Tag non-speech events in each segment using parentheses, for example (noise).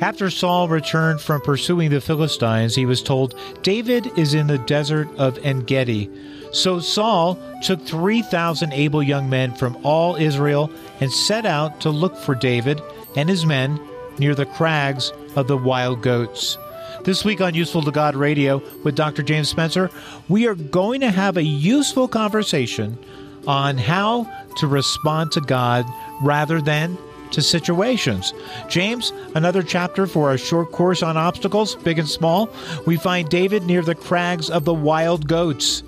After Saul returned from pursuing the Philistines, he was told, David is in the desert of En Gedi. So Saul took 3,000 able young men from all Israel and set out to look for David and his men near the crags of the wild goats. This week on Useful to God Radio with Dr. James Spencer, we are going to have a useful conversation on how to respond to God rather than to situations. James, another chapter for a short course on obstacles, big and small. We find David near the crags of the wild goats.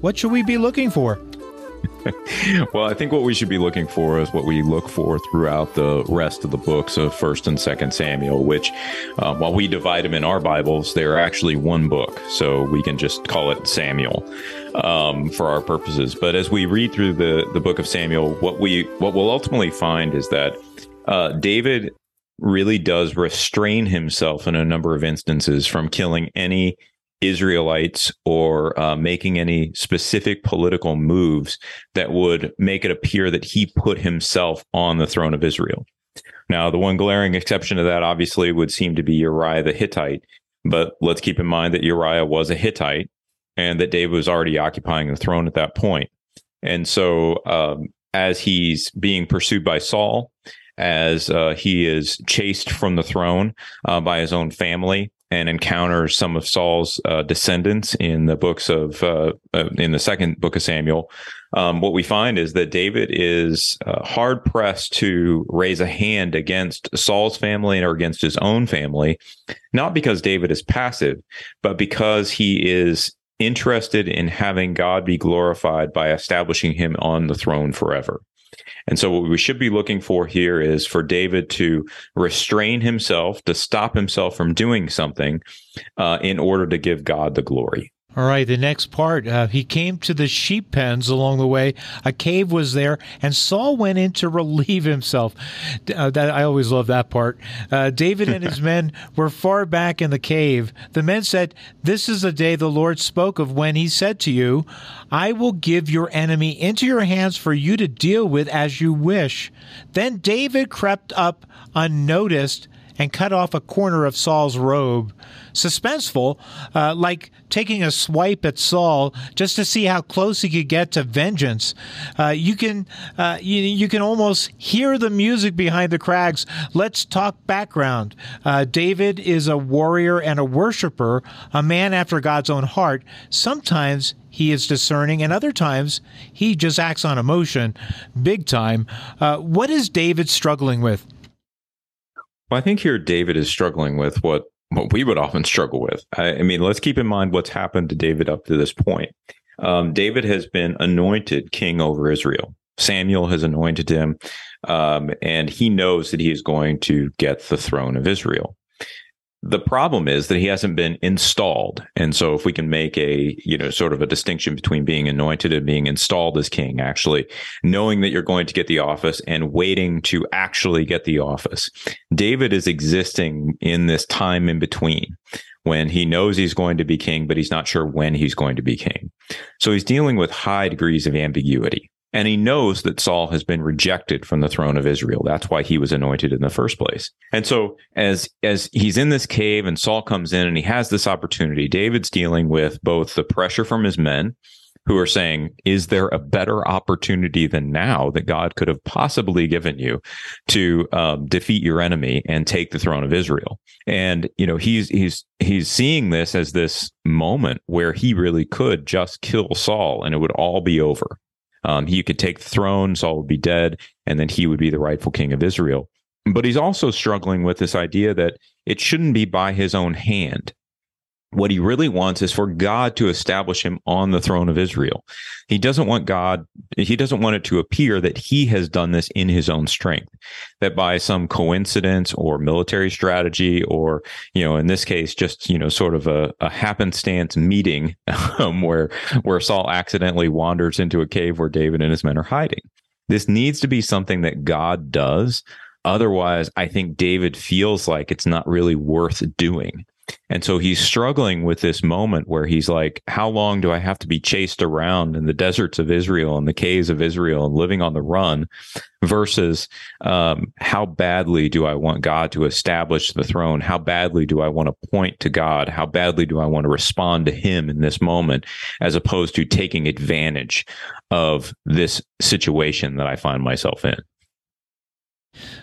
What should we be looking for? (laughs) well, I think what we should be looking for is what we look for throughout the rest of the books of First and Second Samuel. Which, uh, while we divide them in our Bibles, they're actually one book, so we can just call it Samuel um, for our purposes. But as we read through the the book of Samuel, what we what we'll ultimately find is that uh, David really does restrain himself in a number of instances from killing any Israelites or uh, making any specific political moves that would make it appear that he put himself on the throne of Israel. Now, the one glaring exception to that obviously would seem to be Uriah the Hittite, but let's keep in mind that Uriah was a Hittite and that David was already occupying the throne at that point. And so, um, as he's being pursued by Saul, as uh, he is chased from the throne uh, by his own family and encounters some of Saul's uh, descendants in the books of uh, uh, in the second book of Samuel. Um, what we find is that David is uh, hard pressed to raise a hand against Saul's family or against his own family, not because David is passive, but because he is interested in having God be glorified by establishing him on the throne forever. And so, what we should be looking for here is for David to restrain himself, to stop himself from doing something uh, in order to give God the glory. All right, the next part. Uh, he came to the sheep pens along the way. A cave was there, and Saul went in to (laughs) relieve himself. Uh, that I always love that part. Uh, David and his (laughs) men were far back in the cave. The men said, "This is the day the Lord spoke of when He said to you, I will give your enemy into your hands for you to deal with as you wish." Then David crept up unnoticed and cut off a corner of Saul's robe. Suspenseful, uh, like taking a swipe at Saul just to see how close he could get to vengeance. Uh, you can uh, you, you, can almost hear the music behind the crags. Let's talk background. Uh, David is a warrior and a worshiper, a man after God's own heart. Sometimes he is discerning, and other times he just acts on emotion, big time. Uh, what is David struggling with? Well, I think here David is struggling with what what we would often struggle with. I, I mean, let's keep in mind what's happened to David up to this point. Um, David has been anointed king over Israel. Samuel has anointed him, um, and he knows that he is going to get the throne of Israel. The problem is that he hasn't been installed. And so if we can make a, you know, sort of a distinction between being anointed and being installed as king, actually knowing that you're going to get the office and waiting to actually get the office. David is existing in this time in between when he knows he's going to be king, but he's not sure when he's going to be king. So he's dealing with high degrees of ambiguity. And he knows that Saul has been rejected from the throne of Israel. That's why he was anointed in the first place. And so as, as he's in this cave and Saul comes in and he has this opportunity, David's dealing with both the pressure from his men who are saying, is there a better opportunity than now that God could have possibly given you to um, defeat your enemy and take the throne of Israel? And, you know, he's, he's, he's seeing this as this moment where he really could just kill Saul and it would all be over. Um, he could take the throne, Saul would be dead, and then he would be the rightful king of Israel. But he's also struggling with this idea that it shouldn't be by his own hand what he really wants is for God to establish him on the throne of Israel. He doesn't want God, he doesn't want it to appear that he has done this in his own strength, that by some coincidence or military strategy, or, you know, in this case, just, you know, sort of a, a happenstance meeting (laughs) um, where, where Saul accidentally wanders into a cave where David and his men are hiding. This needs to be something that God does. Otherwise, I think David feels like it's not really worth doing. And so he's struggling with this moment where he's like, how long do I have to be chased around in the deserts of Israel and the caves of Israel and living on the run versus um, how badly do I want God to establish the throne? How badly do I want to point to God? How badly do I want to respond to him in this moment as opposed to taking advantage of this situation that I find myself in?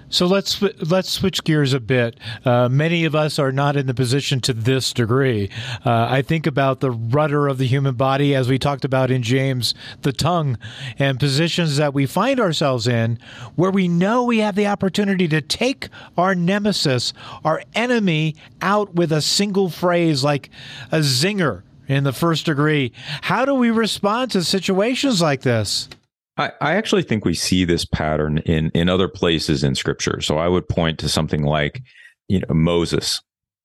So let's let's switch gears a bit. Uh, many of us are not in the position to this degree. Uh, I think about the rudder of the human body, as we talked about in James, the tongue, and positions that we find ourselves in, where we know we have the opportunity to take our nemesis, our enemy, out with a single phrase like a zinger in the first degree. How do we respond to situations like this? I, actually think we see this pattern in in other places in scripture. So I would point to something like, you know, Moses.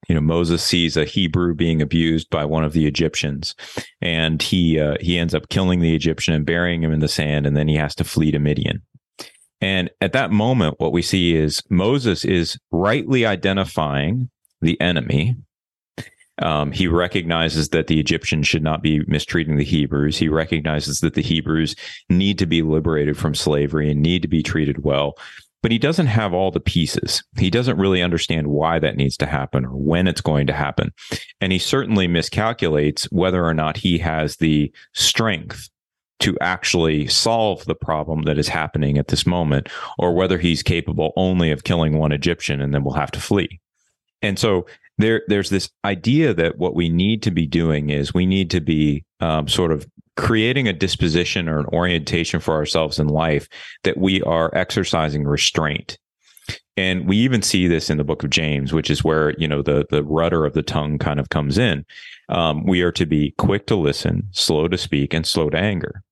You know, Moses sees a Hebrew being abused by one of the Egyptians, and he uh, he ends up killing the Egyptian and burying him in the sand, and then he has to flee to Midian. And at that moment, what we see is Moses is rightly identifying the enemy, um, he recognizes that the Egyptians should not be mistreating the Hebrews. He recognizes that the Hebrews need to be liberated from slavery and need to be treated well. But he doesn't have all the pieces. He doesn't really understand why that needs to happen or when it's going to happen. And he certainly miscalculates whether or not he has the strength to actually solve the problem that is happening at this moment, or whether he's capable only of killing one Egyptian and then will have to flee. And so there there's this idea that what we need to be doing is we need to be um, sort of creating a disposition or an orientation for ourselves in life that we are exercising restraint. And we even see this in the book of james which is where you know the the rudder of the tongue kind of comes in. Um, we are to be quick to listen slow to speak and slow to anger.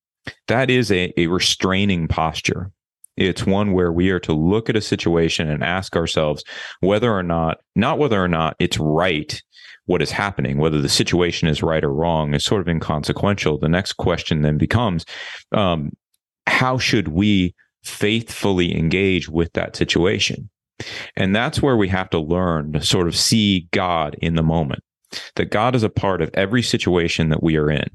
That is a, a restraining posture it's one where we are to look at a situation and ask ourselves whether or not, not whether or not it's right what is happening, whether the situation is right or wrong is sort of inconsequential. The next question then becomes, um, how should we faithfully engage with that situation? And that's where we have to learn to sort of see God in the moment, that God is a part of every situation that we are in.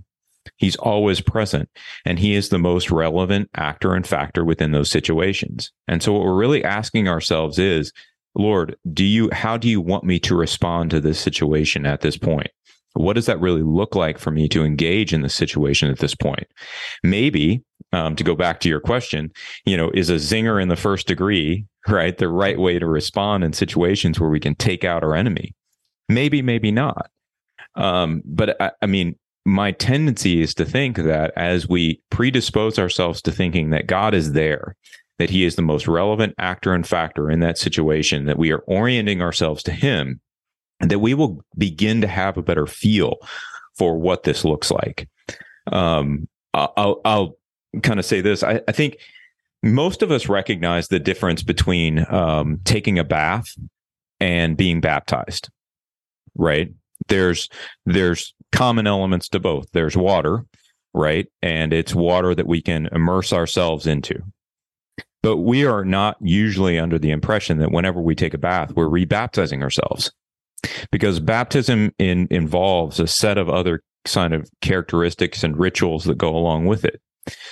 He's always present and he is the most relevant actor and factor within those situations. And so what we're really asking ourselves is, Lord, do you, how do you want me to respond to this situation at this point? What does that really look like for me to engage in the situation at this point? Maybe, um, to go back to your question, you know, is a zinger in the first degree, right? The right way to respond in situations where we can take out our enemy? Maybe, maybe not. Um, but I, I mean, my tendency is to think that as we predispose ourselves to thinking that God is there, that he is the most relevant actor and factor in that situation, that we are orienting ourselves to him, that we will begin to have a better feel for what this looks like. Um, I'll, I'll kind of say this. I, I, think most of us recognize the difference between um, taking a bath and being baptized, right? There's there's common elements to both. There's water, right? And it's water that we can immerse ourselves into. But we are not usually under the impression that whenever we take a bath, we're rebaptizing ourselves because baptism in, involves a set of other kind of characteristics and rituals that go along with it.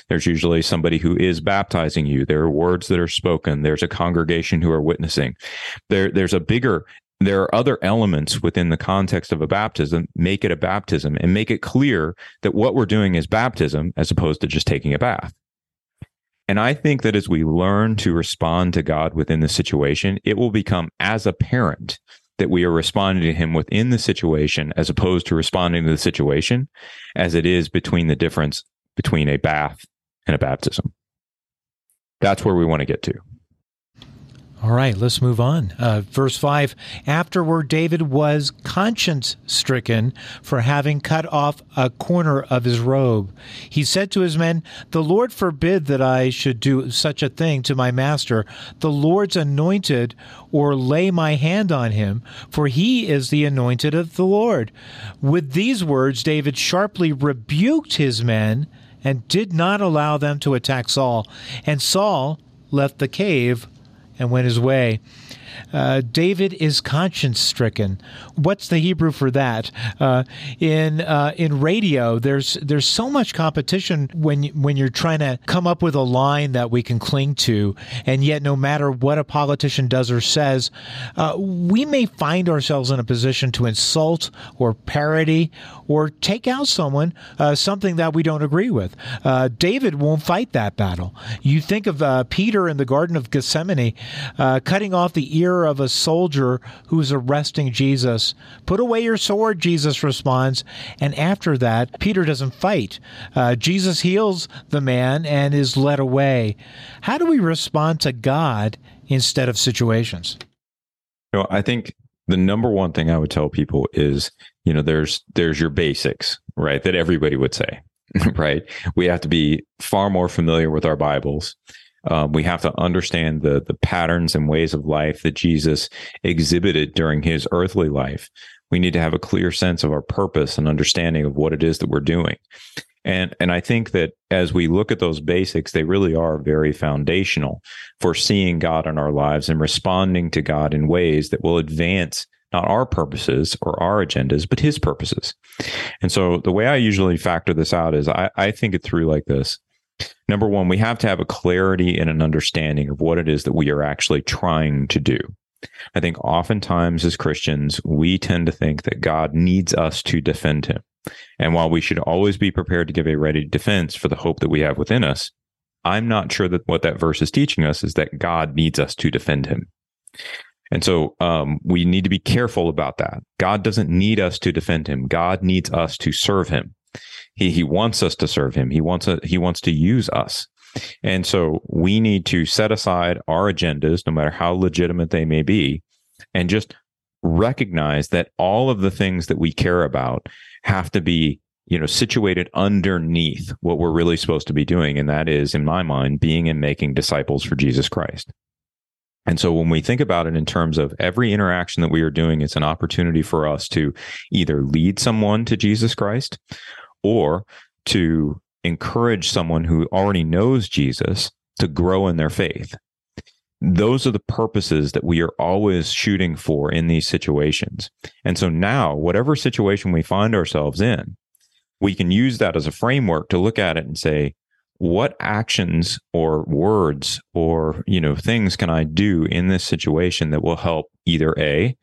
There's usually somebody who is baptizing you. There are words that are spoken. There's a congregation who are witnessing. There, there's a bigger there are other elements within the context of a baptism make it a baptism and make it clear that what we're doing is baptism as opposed to just taking a bath. And i think that as we learn to respond to god within the situation it will become as apparent that we are responding to him within the situation as opposed to responding to the situation as it is between the difference between a bath and a baptism. That's where we want to get to all right, let's move on. Uh, verse 5 Afterward, David was conscience stricken for having cut off a corner of his robe. He said to his men, The Lord forbid that I should do such a thing to my master, the Lord's anointed, or lay my hand on him, for he is the anointed of the Lord. With these words, David sharply rebuked his men and did not allow them to attack Saul. And Saul left the cave and went his way. Uh, David is conscience stricken. What's the Hebrew for that? Uh, in uh, in radio, there's there's so much competition when when you're trying to come up with a line that we can cling to, and yet no matter what a politician does or says, uh, we may find ourselves in a position to insult or parody or take out someone uh, something that we don't agree with. Uh, David won't fight that battle. You think of Peter in the Garden of Gethsemane cutting off the ear of a soldier who's arresting Jesus. Put away your sword, Jesus responds. And after that, Peter doesn't fight. Uh, Jesus heals the man and is led away. How do we respond to God instead of situations? You know, I think the number one thing I would tell people is, you know, there's there's your basics, right? That everybody would say, (laughs) right? We have to be far more familiar with our Bibles. Um, we have to understand the the patterns and ways of life that Jesus exhibited during his earthly life. We need to have a clear sense of our purpose and understanding of what it is that we're doing. And and I think that as we look at those basics, they really are very foundational for seeing God in our lives and responding to God in ways that will advance not our purposes or our agendas, but his purposes. And so the way I usually factor this out is I, I think it through like this number one, we have to have a clarity and an understanding of what it is that we are actually trying to do. I think oftentimes as Christians, we tend to think that God needs us to defend him. And while we should always be prepared to give a ready defense for the hope that we have within us, I'm not sure that what that verse is teaching us is that God needs us to defend him. And so um, we need to be careful about that. God doesn't need us to defend him. God needs us to serve him. He he wants us to serve him. He wants a, he wants to use us. And so we need to set aside our agendas, no matter how legitimate they may be, and just recognize that all of the things that we care about have to be, you know, situated underneath what we're really supposed to be doing. And that is, in my mind, being and making disciples for Jesus Christ. And so when we think about it in terms of every interaction that we are doing, it's an opportunity for us to either lead someone to Jesus Christ or to encourage someone who already knows Jesus to grow in their faith. Those are the purposes that we are always shooting for in these situations. And so now, whatever situation we find ourselves in, we can use that as a framework to look at it and say, what actions or words or you know things can i do in this situation that will help either a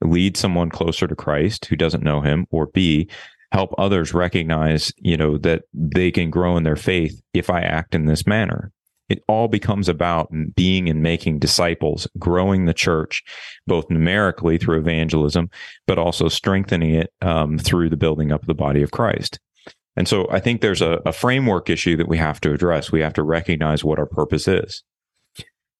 lead someone closer to christ who doesn't know him or b help others recognize, you know, that they can grow in their faith if I act in this manner. It all becomes about being and making disciples, growing the church, both numerically through evangelism, but also strengthening it um, through the building up of the body of Christ. And so I think there's a, a framework issue that we have to address. We have to recognize what our purpose is.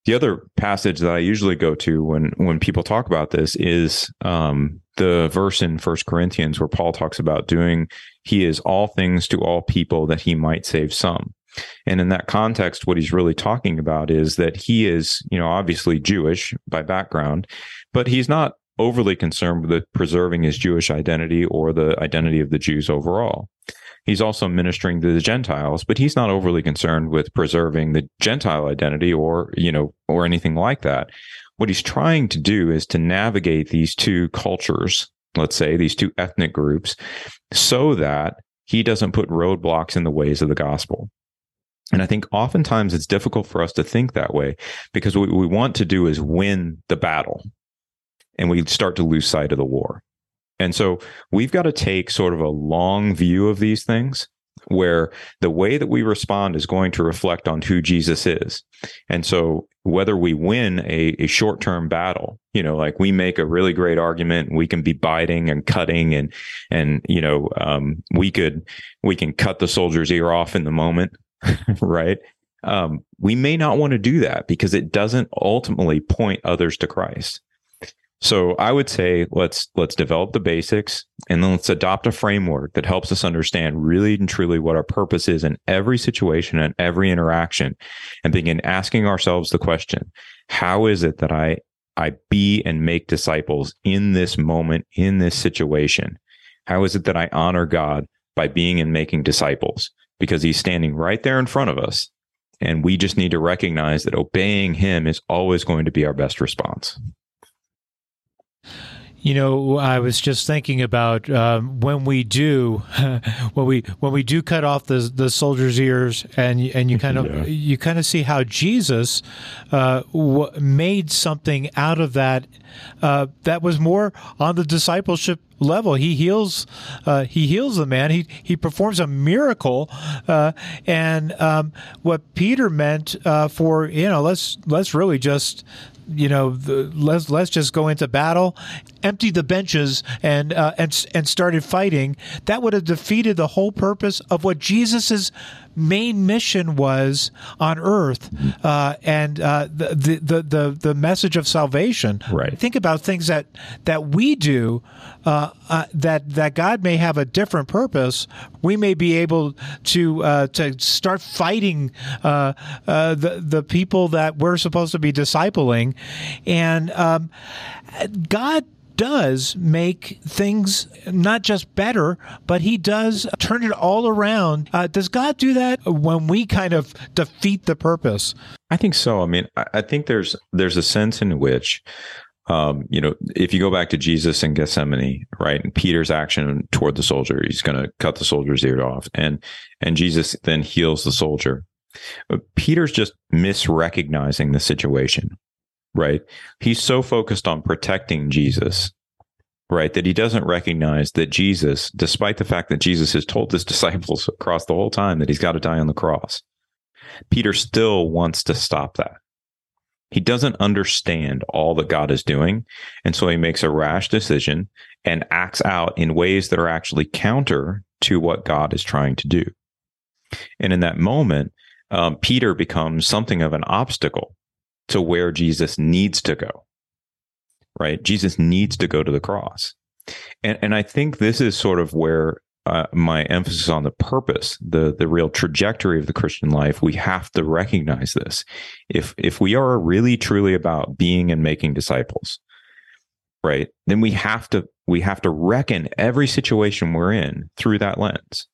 The other passage that I usually go to when when people talk about this is um, the verse in First Corinthians where Paul talks about doing he is all things to all people that he might save some. And in that context, what he's really talking about is that he is, you know, obviously Jewish by background, but he's not overly concerned with preserving his Jewish identity or the identity of the Jews overall. He's also ministering to the Gentiles, but he's not overly concerned with preserving the Gentile identity or, you know, or anything like that. What he's trying to do is to navigate these two cultures, let's say these two ethnic groups, so that he doesn't put roadblocks in the ways of the gospel. And I think oftentimes it's difficult for us to think that way because what we want to do is win the battle and we start to lose sight of the war. And so we've got to take sort of a long view of these things where the way that we respond is going to reflect on who Jesus is. And so whether we win a, a short term battle, you know, like we make a really great argument, we can be biting and cutting and, and, you know, um, we could, we can cut the soldier's ear off in the moment, (laughs) right? Um, we may not want to do that because it doesn't ultimately point others to Christ. So I would say let's let's develop the basics and then let's adopt a framework that helps us understand really and truly what our purpose is in every situation and every interaction and begin asking ourselves the question, how is it that I I be and make disciples in this moment, in this situation? How is it that I honor God by being and making disciples? because he's standing right there in front of us. And we just need to recognize that obeying him is always going to be our best response. You know, I was just thinking about um, when we do, (laughs) when we when we do cut off the the soldier's ears, and and you kind of yeah. you kind of see how Jesus uh, w- made something out of that uh, that was more on the discipleship level. He heals, uh, he heals the man. He he performs a miracle, uh, and um, what Peter meant uh, for you know let's let's really just you know, the, let's let's just go into battle, empty the benches, and uh, and and started fighting. That would have defeated the whole purpose of what Jesus's main mission was on earth, uh, and uh, the, the the the message of salvation. Right. Think about things that that we do uh, uh, that that God may have a different purpose. We may be able to uh, to start fighting uh, the the people that we're supposed to be discipling, and um, God does make things not just better, but he does turn it all around. Uh, does God do that when we kind of defeat the purpose? I think so. I mean, I think there's there's a sense in which um, you know, if you go back to Jesus in Gethsemane, right, and Peter's action toward the soldier, he's going to cut the soldier's ear off, and and Jesus then heals the soldier. But Peter's just misrecognizing the situation right? He's so focused on protecting Jesus, right, that he doesn't recognize that Jesus, despite the fact that Jesus has told his (laughs) disciples across the whole time that he's got to die on the cross, Peter still wants to stop that. He doesn't understand all that God is doing. And so he makes a rash decision and acts out in ways that are actually counter to what God is trying to do. And in that moment, um, Peter becomes something of an obstacle to where Jesus needs to go. Right? Jesus needs to go to the cross. And and I think this is sort of where uh, my emphasis on the purpose, the the real trajectory of the Christian life, we have to recognize this. If if we are really truly about being and making disciples, right, then we have to we have to reckon every situation we're in through that lens.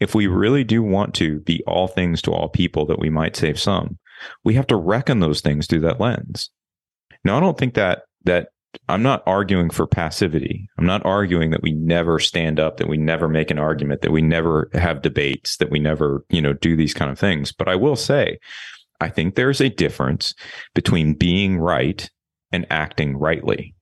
If we really do want to be all things to all people, that we might save some, we have to reckon those things through that lens. Now, I don't think that that I'm not arguing for passivity. I'm not arguing that we never stand up, that we never make an argument, that we never have debates, that we never, you know, do these kind of things. But I will say, I think there's a difference between being right and acting rightly.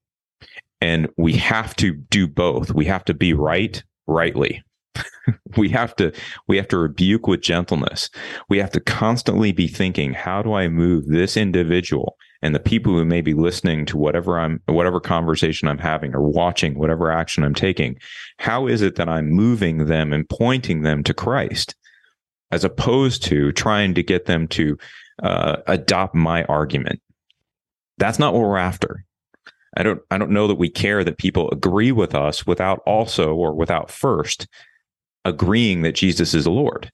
And we have to do both. We have to be right rightly. (laughs) we have to we have to rebuke with gentleness. We have to constantly be thinking how do i move this individual and the people who may be listening to whatever i'm whatever conversation i'm having or watching whatever action i'm taking how is it that i'm moving them and pointing them to christ as opposed to trying to get them to uh, adopt my argument? That's not what we're after. I don't I don't know that we care that people agree with us without also or without first agreeing that Jesus is the Lord.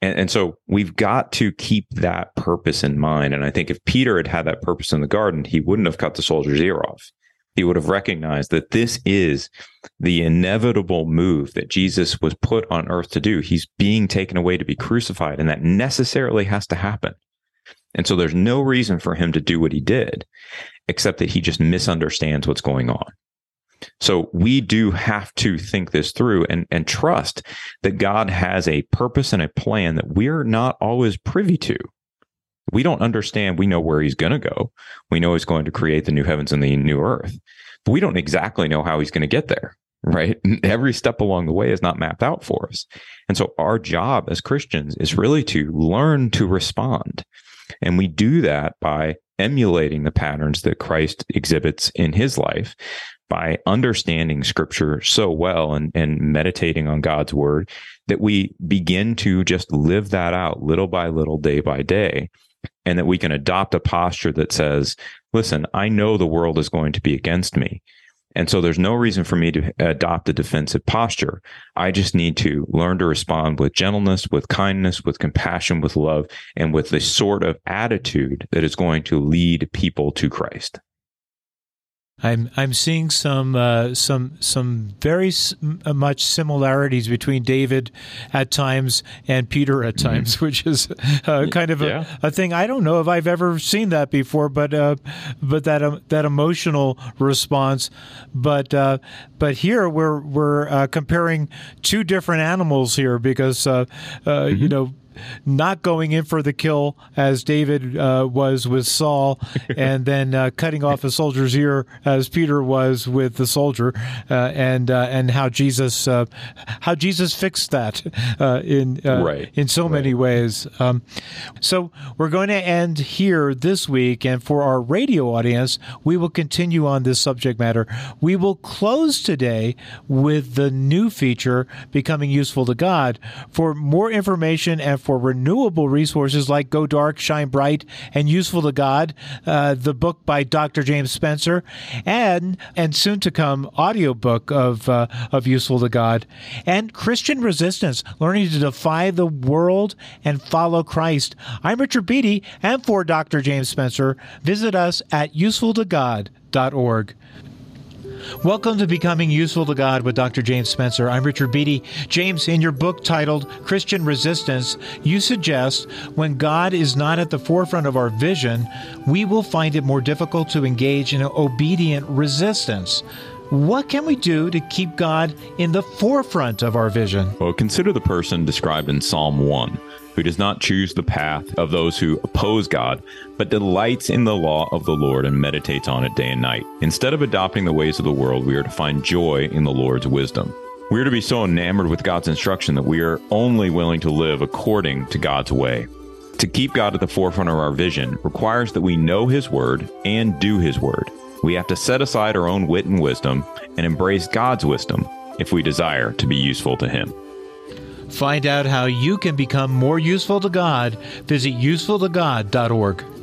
And, and, so we've got to keep that purpose in mind. And I think if Peter had had that purpose in the garden, he wouldn't have cut the soldier's ear off. He would have recognized that this is the inevitable move that Jesus was put on earth to do. He's being taken away to be crucified, and that necessarily has to happen. And so there's no reason for him to do what he did, except that he just misunderstands what's going on. So we do have to think this through and, and trust that God has a purpose and a plan that we're not always privy to. We don't understand. We know where he's going to go. We know he's going to create the new heavens and the new earth, but we don't exactly know how he's going to get there. Right. (laughs) Every step along the way is not mapped out for us. And so our job as Christians is really to learn to respond. And we do that by emulating the patterns that Christ exhibits in his life by understanding scripture so well and, and meditating on God's word that we begin to just live that out little by little, day by day. And that we can adopt a posture that says, listen, I know the world is going to be against me. And so there's no reason for me to adopt a defensive posture. I just need to learn to respond with gentleness, with kindness, with compassion, with love, and with the sort of attitude that is going to lead people to Christ. I'm I'm seeing some uh, some some very s- uh, much similarities between David at times and Peter at mm-hmm. times, mm-hmm. (laughs) which is uh, kind of yeah. a, a, thing. I don't know if I've ever seen that before, but uh, but that um, that emotional response. But uh, but here we're we're uh, comparing two different animals here because mm-hmm. you know not going in for the kill as David uh, was with Saul, (laughs) and then uh, cutting off a soldier's ear as Peter was with the soldier, uh, and uh, and how Jesus uh, how Jesus fixed that uh, in right. in so right. many ways. Um, so we're going to end here this week, and for our radio audience, we will continue on this subject matter. We will close today with the new feature, becoming useful to God. For more information and for renewable resources like Go Dark, Shine Bright, and Useful to God, uh, the book by Dr. James Spencer, and and soon to come audiobook of uh, of Useful to God, and Christian Resistance, learning to defy the world and follow Christ. I'm Richard Beattie, and for Dr. James Spencer, visit us at usefultogod.org. Welcome to Becoming Useful to God with Dr. James Spencer. I'm Richard Beattie. James, in your book titled Christian Resistance, you suggest when God is not at the forefront of our vision, we will find it more difficult to engage in obedient resistance. What can we do to keep God in the forefront of our vision? Well, consider the person described in Psalm 1 who does not choose the path of those who oppose God, but delights in the law of the Lord and meditates on it day and night. Instead of adopting the ways of the world, we are to find joy in the Lord's wisdom. We are to be so enamored with God's instruction that we are only willing to live according to God's way. To keep God at the forefront of our vision requires that we know His Word and do His Word. We have to set aside our own wit and wisdom and embrace God's wisdom if we desire to be useful to Him. Find out how you can become more useful to God. Visit usefultogod.org.